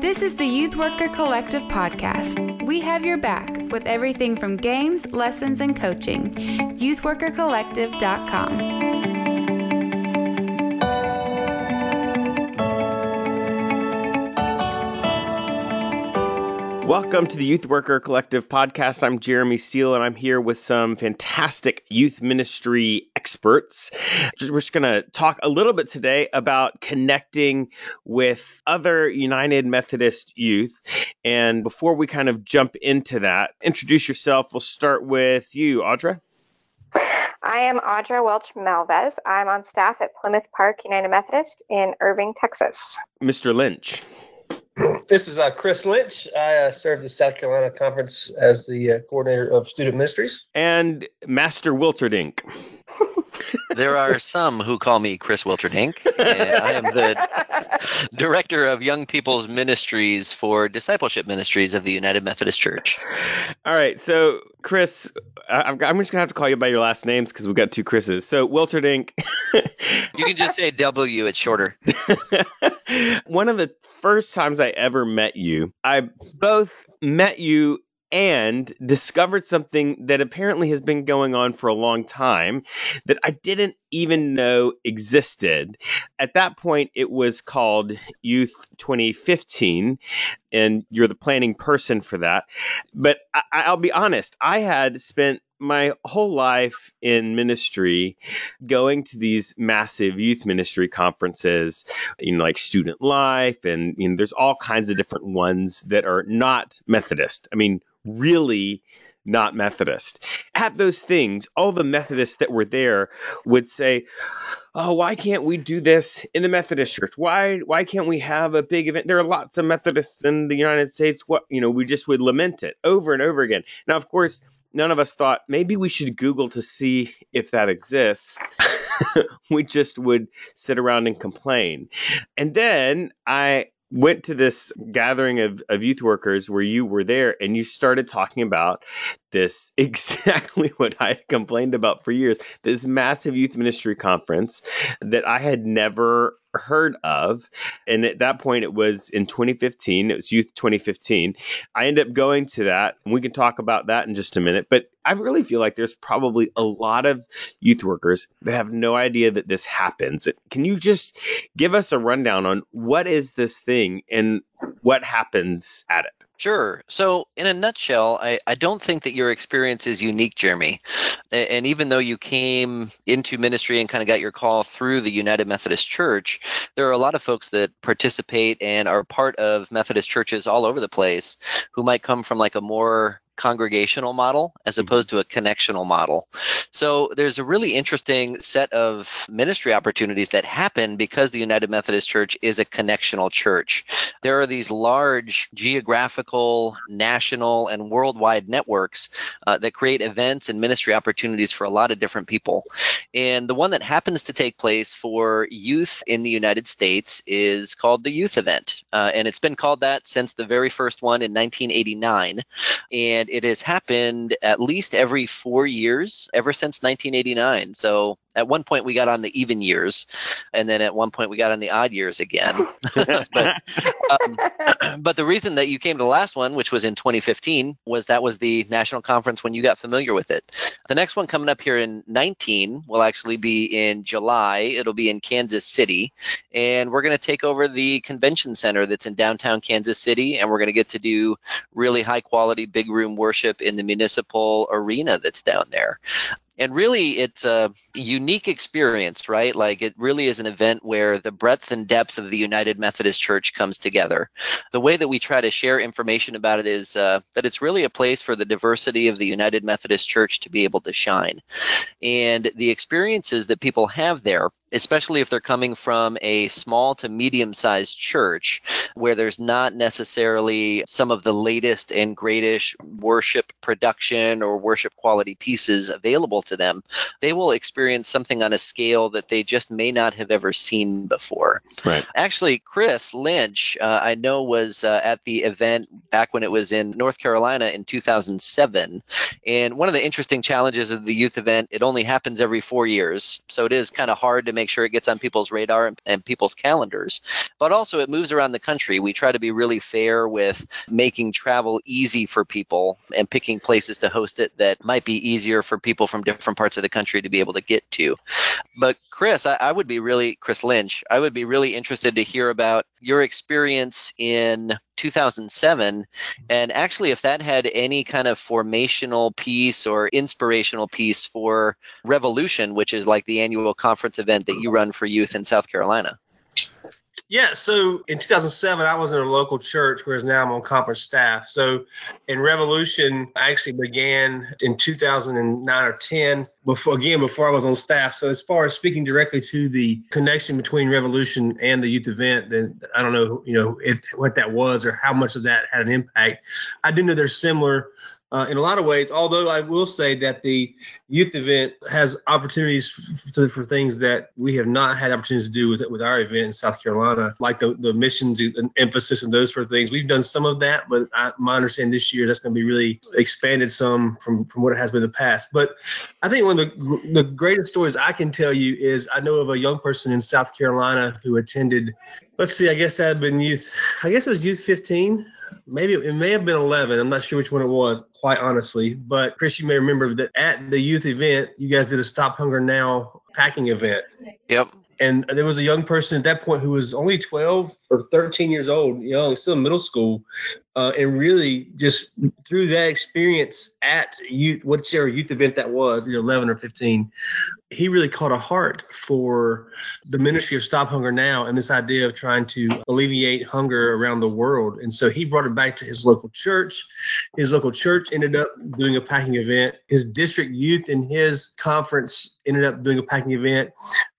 This is the Youth Worker Collective podcast. We have your back with everything from games, lessons, and coaching. YouthWorkerCollective.com. Welcome to the Youth Worker Collective podcast. I'm Jeremy Steele, and I'm here with some fantastic youth ministry experts. We're just going to talk a little bit today about connecting with other United Methodist youth. And before we kind of jump into that, introduce yourself. We'll start with you, Audra. I am Audra Welch Malvez. I'm on staff at Plymouth Park United Methodist in Irving, Texas. Mr. Lynch. This is uh, Chris Lynch. I uh, serve the South Carolina Conference as the uh, coordinator of student ministries. And Master Wilterdink. there are some who call me Chris Wilterdink. I am the director of Young People's Ministries for Discipleship Ministries of the United Methodist Church. All right. So, Chris, I'm just going to have to call you by your last names because we've got two Chris's. So, Wilterdink. you can just say W, it's shorter. One of the first times I ever met you, I both met you and discovered something that apparently has been going on for a long time that I didn't even know existed. At that point, it was called Youth 2015, and you're the planning person for that. But I, will be honest, I had spent my whole life in ministry going to these massive youth ministry conferences you know like student life and you know there's all kinds of different ones that are not methodist i mean really not Methodist. At those things, all the Methodists that were there would say, "Oh, why can't we do this in the Methodist Church? Why why can't we have a big event? There are lots of Methodists in the United States. What you know, we just would lament it over and over again." Now, of course, none of us thought maybe we should Google to see if that exists. we just would sit around and complain. And then I went to this gathering of, of youth workers where you were there and you started talking about this exactly what I complained about for years this massive youth ministry conference that I had never heard of. And at that point, it was in 2015. It was Youth 2015. I ended up going to that, and we can talk about that in just a minute. But I really feel like there's probably a lot of youth workers that have no idea that this happens. Can you just give us a rundown on what is this thing and what happens at it? Sure. So, in a nutshell, I, I don't think that your experience is unique, Jeremy. And even though you came into ministry and kind of got your call through the United Methodist Church, there are a lot of folks that participate and are part of Methodist churches all over the place who might come from like a more congregational model as mm-hmm. opposed to a connectional model. So there's a really interesting set of ministry opportunities that happen because the United Methodist Church is a connectional church. There are these large geographical, national, and worldwide networks uh, that create events and ministry opportunities for a lot of different people. And the one that happens to take place for youth in the United States is called the Youth Event. Uh, and it's been called that since the very first one in 1989. And and it has happened at least every four years ever since 1989. So at one point we got on the even years, and then at one point we got on the odd years again. but, um, but the reason that you came to the last one, which was in 2015, was that was the national conference when you got familiar with it. The next one coming up here in 19 will actually be in July. It'll be in Kansas City, and we're going to take over the convention center that's in downtown Kansas City, and we're going to get to do really high quality big room worship in the municipal arena that's down there and really it's a unique experience right? Like it really is an event where the breadth and depth of the united methodist church comes together. The way that we try to share information about it is uh, that it's really a place for the diversity of the united methodist church to be able to shine. And the experiences that people have there especially if they're coming from a small to medium sized church where there's not necessarily some of the latest and greatest worship production or worship quality pieces available to them, they will experience something on a scale that they just may not have ever seen before. Right. Actually, Chris Lynch, uh, I know, was uh, at the event back when it was in North Carolina in 2007. And one of the interesting challenges of the youth event, it only happens every four years. So it is kind of hard to make make sure it gets on people's radar and, and people's calendars. But also, it moves around the country. We try to be really fair with making travel easy for people and picking places to host it that might be easier for people from different parts of the country to be able to get to. But Chris, I, I, would be really Chris Lynch. I would be really interested to hear about your experience in 2007, and actually, if that had any kind of formational piece or inspirational piece for Revolution, which is like the annual conference event that you run for youth in South Carolina. Yeah, so in 2007, I was in a local church, whereas now I'm on conference staff. So in Revolution, I actually began in 2009 or 10, before again, before I was on staff. So as far as speaking directly to the connection between Revolution and the youth event, then I don't know, you know, if what that was or how much of that had an impact. I do know they're similar uh, in a lot of ways. Although I will say that the youth event has opportunities f- for things that we have not had opportunities to do with with our event in South Carolina, like the, the missions and emphasis and those sort of things. We've done some of that, but I, my understanding this year that's going to be really expanded some from from what it has been in the past. But I think one of the the greatest stories I can tell you is I know of a young person in South Carolina who attended. Let's see, I guess that had been youth. I guess it was youth 15 maybe it may have been 11 i'm not sure which one it was quite honestly. But chris you may remember that at the youth event you guys did a stop hunger now packing event. Yep. And there was a young person at that point who was only 12 or 13 years old young still in middle school uh, and really just through that experience at youth whichever youth event that was either 11 or 15 he really caught a heart for the ministry of Stop Hunger Now and this idea of trying to alleviate hunger around the world. And so he brought it back to his local church. His local church ended up doing a packing event. His district youth in his conference ended up doing a packing event.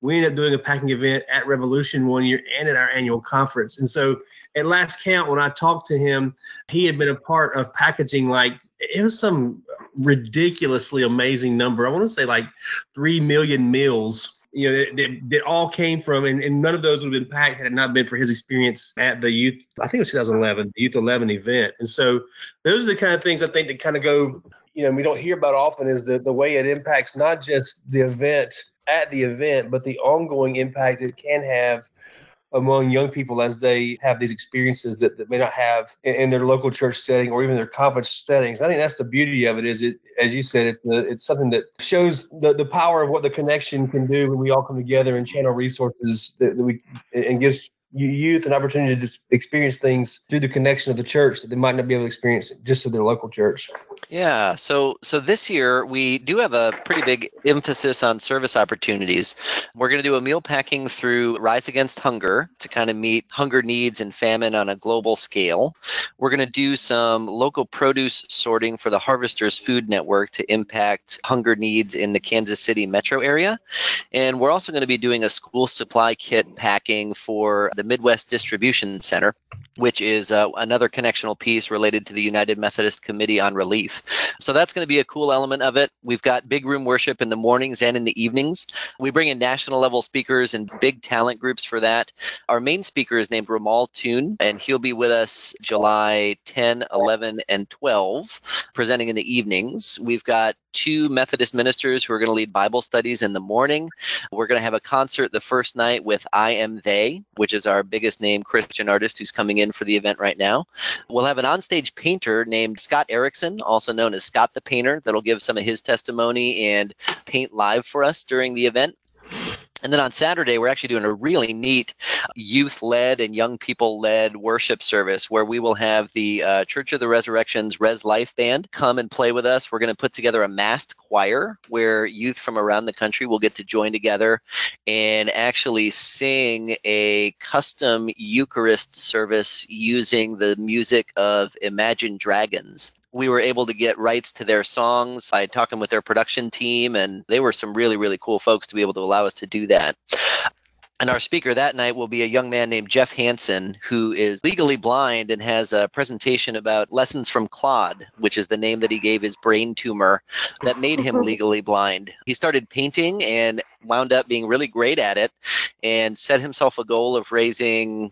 We ended up doing a packing event at Revolution one year and at our annual conference. And so at last count, when I talked to him, he had been a part of packaging like it was some ridiculously amazing number. I want to say like three million meals. You know, that, that, all came from, and, and none of those would have been packed had it not been for his experience at the youth. I think it was 2011, the Youth 11 event. And so, those are the kind of things I think that kind of go. You know, we don't hear about often is the the way it impacts not just the event at the event, but the ongoing impact it can have among young people as they have these experiences that, that may not have in, in, their local church setting or even their conference settings. I think that's the beauty of it. Is it, as you said, it's the, it's something that shows the, the power of what the connection can do when we all come together and channel resources that, that we and gives youth an opportunity to experience things through the connection of the church that they might not be able to experience just at their local church. Yeah, so so this year we do have a pretty big emphasis on service opportunities. We're going to do a meal packing through Rise Against Hunger to kind of meet hunger needs and famine on a global scale. We're going to do some local produce sorting for the Harvesters Food Network to impact hunger needs in the Kansas City metro area. And we're also going to be doing a school supply kit packing for the Midwest Distribution Center, which is uh, another connectional piece related to the United Methodist Committee on Relief. So that's going to be a cool element of it. We've got big room worship in the mornings and in the evenings. We bring in national level speakers and big talent groups for that. Our main speaker is named Romal Tune, and he'll be with us July 10, 11, and 12, presenting in the evenings. We've got two Methodist ministers who are going to lead Bible studies in the morning. We're going to have a concert the first night with I Am They, which is our biggest name Christian artist who's coming in for the event right now. We'll have an onstage painter named Scott Erickson, also known as Scott the Painter, that'll give some of his testimony and paint live for us during the event. And then on Saturday, we're actually doing a really neat youth led and young people led worship service where we will have the uh, Church of the Resurrection's Res Life Band come and play with us. We're going to put together a masked choir where youth from around the country will get to join together and actually sing a custom Eucharist service using the music of Imagine Dragons we were able to get rights to their songs by talking with their production team, and they were some really, really cool folks to be able to allow us to do that. And our speaker that night will be a young man named Jeff Hanson, who is legally blind and has a presentation about lessons from Claude, which is the name that he gave his brain tumor that made him legally blind. He started painting and wound up being really great at it and set himself a goal of raising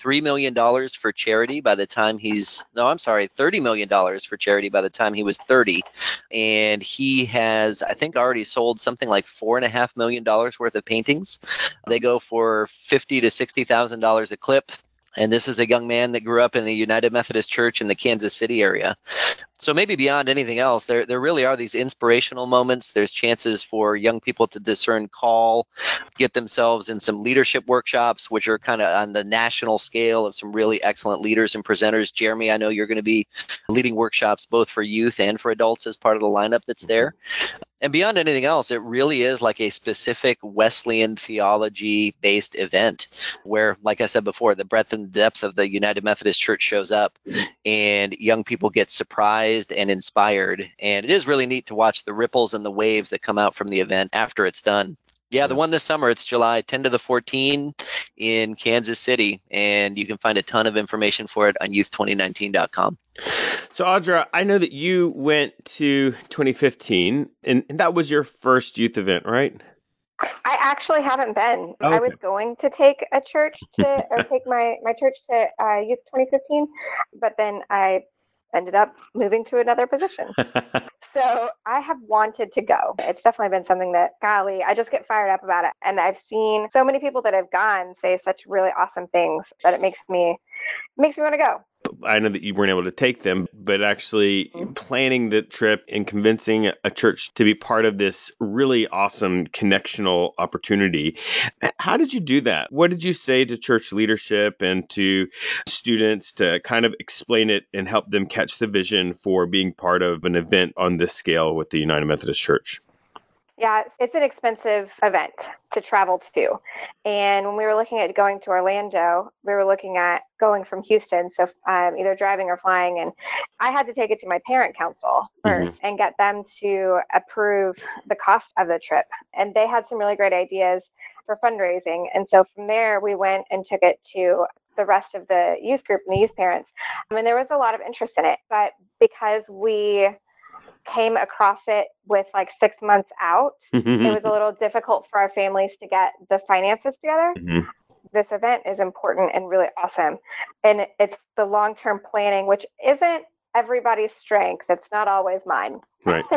$3 million for charity by the time he's, no, I'm sorry, $30 million for charity by the time he was 30. And he has, I think, already sold something like $4.5 million worth of paintings. They go for fifty to $60,000 a clip and this is a young man that grew up in the United Methodist Church in the Kansas City area. So maybe beyond anything else, there there really are these inspirational moments. There's chances for young people to discern call, get themselves in some leadership workshops, which are kind of on the national scale of some really excellent leaders and presenters. Jeremy, I know you're going to be leading workshops both for youth and for adults as part of the lineup that's mm-hmm. there. And beyond anything else, it really is like a specific Wesleyan theology based event where, like I said before, the breadth and depth of the United Methodist Church shows up and young people get surprised and inspired. And it is really neat to watch the ripples and the waves that come out from the event after it's done. Yeah, the one this summer, it's July 10 to the 14 in Kansas City. And you can find a ton of information for it on youth2019.com. So, Audra, I know that you went to 2015, and, and that was your first youth event, right? I actually haven't been. Oh, I was going to take a church to, or take my, my church to uh, Youth 2015, but then I ended up moving to another position. So I have wanted to go. It's definitely been something that, golly, I just get fired up about it. And I've seen so many people that have gone say such really awesome things that it makes me makes me want to go. I know that you weren't able to take them, but actually mm-hmm. planning the trip and convincing a church to be part of this really awesome connectional opportunity. How did you do that? What did you say to church leadership and to students to kind of explain it and help them catch the vision for being part of an event on this scale with the United Methodist Church? Yeah, it's an expensive event to travel to. And when we were looking at going to Orlando, we were looking at going from Houston, so um, either driving or flying. And I had to take it to my parent council 1st and get them to approve the cost of the trip. And they had some really great ideas for fundraising. And so from there, we went and took it to the rest of the youth group and the youth parents. I mean, there was a lot of interest in it, but because we came across it with like six months out, it was a little difficult for our families to get the finances together. Mhm. This event is important and really awesome. And it's the long term planning, which isn't everybody's strength. It's not always mine. Right.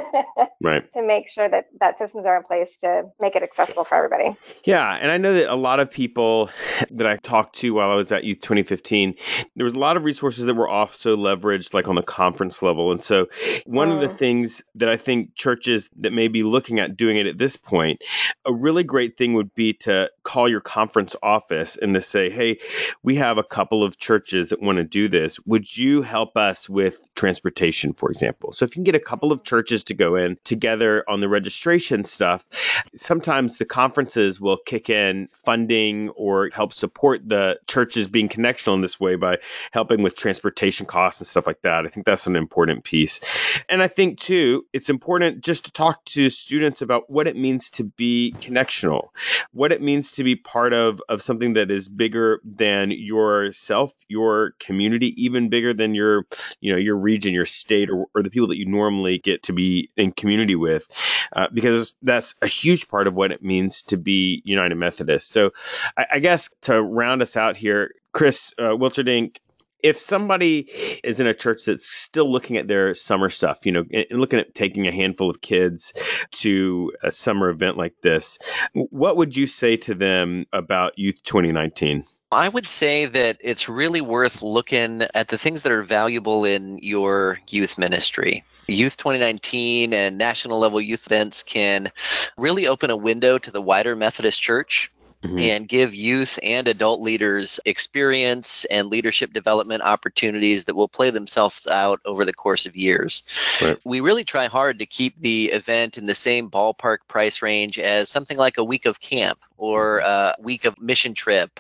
Right. to make sure that that systems are in place to make it accessible for everybody. Yeah, and I know that a lot of people that I talked to while I was at Youth 2015, there was a lot of resources that were also leveraged like on the conference level. And so one of the Mm. things that I think churches that may be looking at doing it at this point, a really great thing would be to call your conference office and to say, "Hey, we have a couple of churches that want to do this. Would you help us with transportation, for example?" So if you can get a couple of churches to go in together on the registration stuff, sometimes the conferences will kick in funding or help support the churches being connectional in this way by helping with transportation costs and stuff like that. I think that's an important piece. And I think too, it's important just to talk to students about what it means to be connectional, what it means to be part of of something that is bigger than yourself, your community, even bigger than your, you know, your region, your state, or, or the people that you normally get to be in community with, uh, because that's a huge part of what it means to be United Methodist. So, I, I guess to round us out here, Chris uh, Wilterdink, if somebody is in a church that's still looking at their summer stuff, you know, and looking at taking a handful of kids to a summer event like this, what would you say to them about Youth 2019? I would say that it's really worth looking at the things that are valuable in your youth ministry. Youth 2019 and national level youth events can really open a window to the wider Methodist Church Mhm. and give youth and adult leaders experience and leadership development opportunities that will play themselves out over the course of years. Right. We really try hard to keep the event in the same ballpark price range as something like a week of camp or a week of mission trip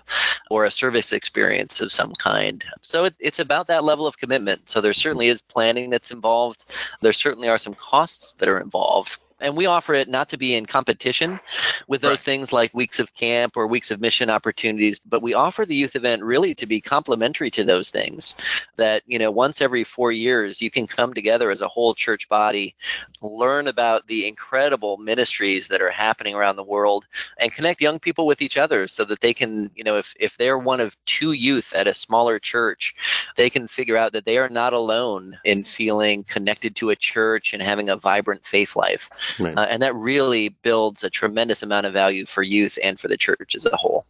or a service experience of some kind. So it, it's about that level of commitment. So there certainly is planning that's involved. There certainly are some costs that are involved. And we offer it not to be in competition with those right. things like weeks of camp or weeks of mission opportunities, but we offer the youth event really to be complementary to those things. That, you know, once every four years, you can come together as a whole church body, learn about the incredible ministries that are happening around the world, and connect young people with each other so that they can, you know, if, if they're one of two youth at a smaller church, they can figure out that they are not alone in feeling connected to a church and having a vibrant faith life. Right. Uh, and that really builds a tremendous amount of value for youth and for the church as a whole.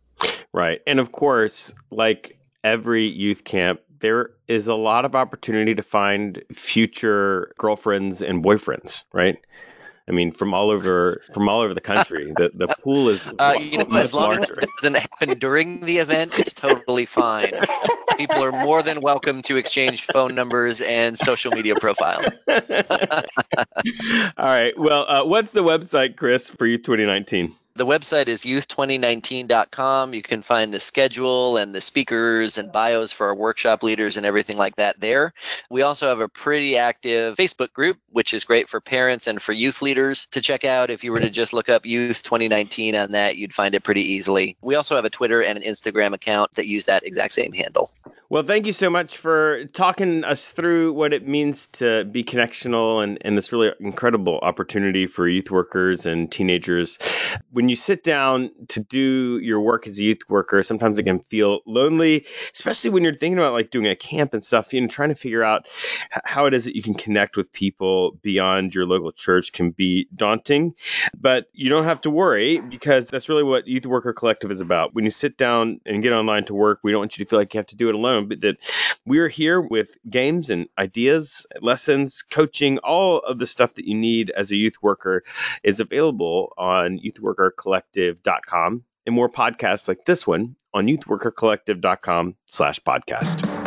Right. And of course, like every youth camp, there is a lot of opportunity to find future girlfriends and boyfriends, right? I mean, from all over from all over the country. The the pool is uh, you know, as long larger. as it doesn't happen during the event, it's totally fine. People are more than welcome to exchange phone numbers and social media profiles. all right. Well, uh, what's the website, Chris, for you 2019? The website is youth2019.com. You can find the schedule and the speakers and bios for our workshop leaders and everything like that there. We also have a pretty active Facebook group, which is great for parents and for youth leaders to check out. If you were to just look up Youth 2019 on that, you'd find it pretty easily. We also have a Twitter and an Instagram account that use that exact same handle. Well, thank you so much for talking us through what it means to be connectional and, and this really incredible opportunity for youth workers and teenagers. When you sit down to do your work as a youth worker, sometimes it can feel lonely, especially when you're thinking about like doing a camp and stuff, you know, trying to figure out how it is that you can connect with people beyond your local church can be daunting. But you don't have to worry because that's really what Youth Worker Collective is about. When you sit down and get online to work, we don't want you to feel like you have to do it alone but that we're here with games and ideas, lessons, coaching, all of the stuff that you need as a youth worker is available on youthworkercollective.com and more podcasts like this one on youthworkercollective.com slash podcast.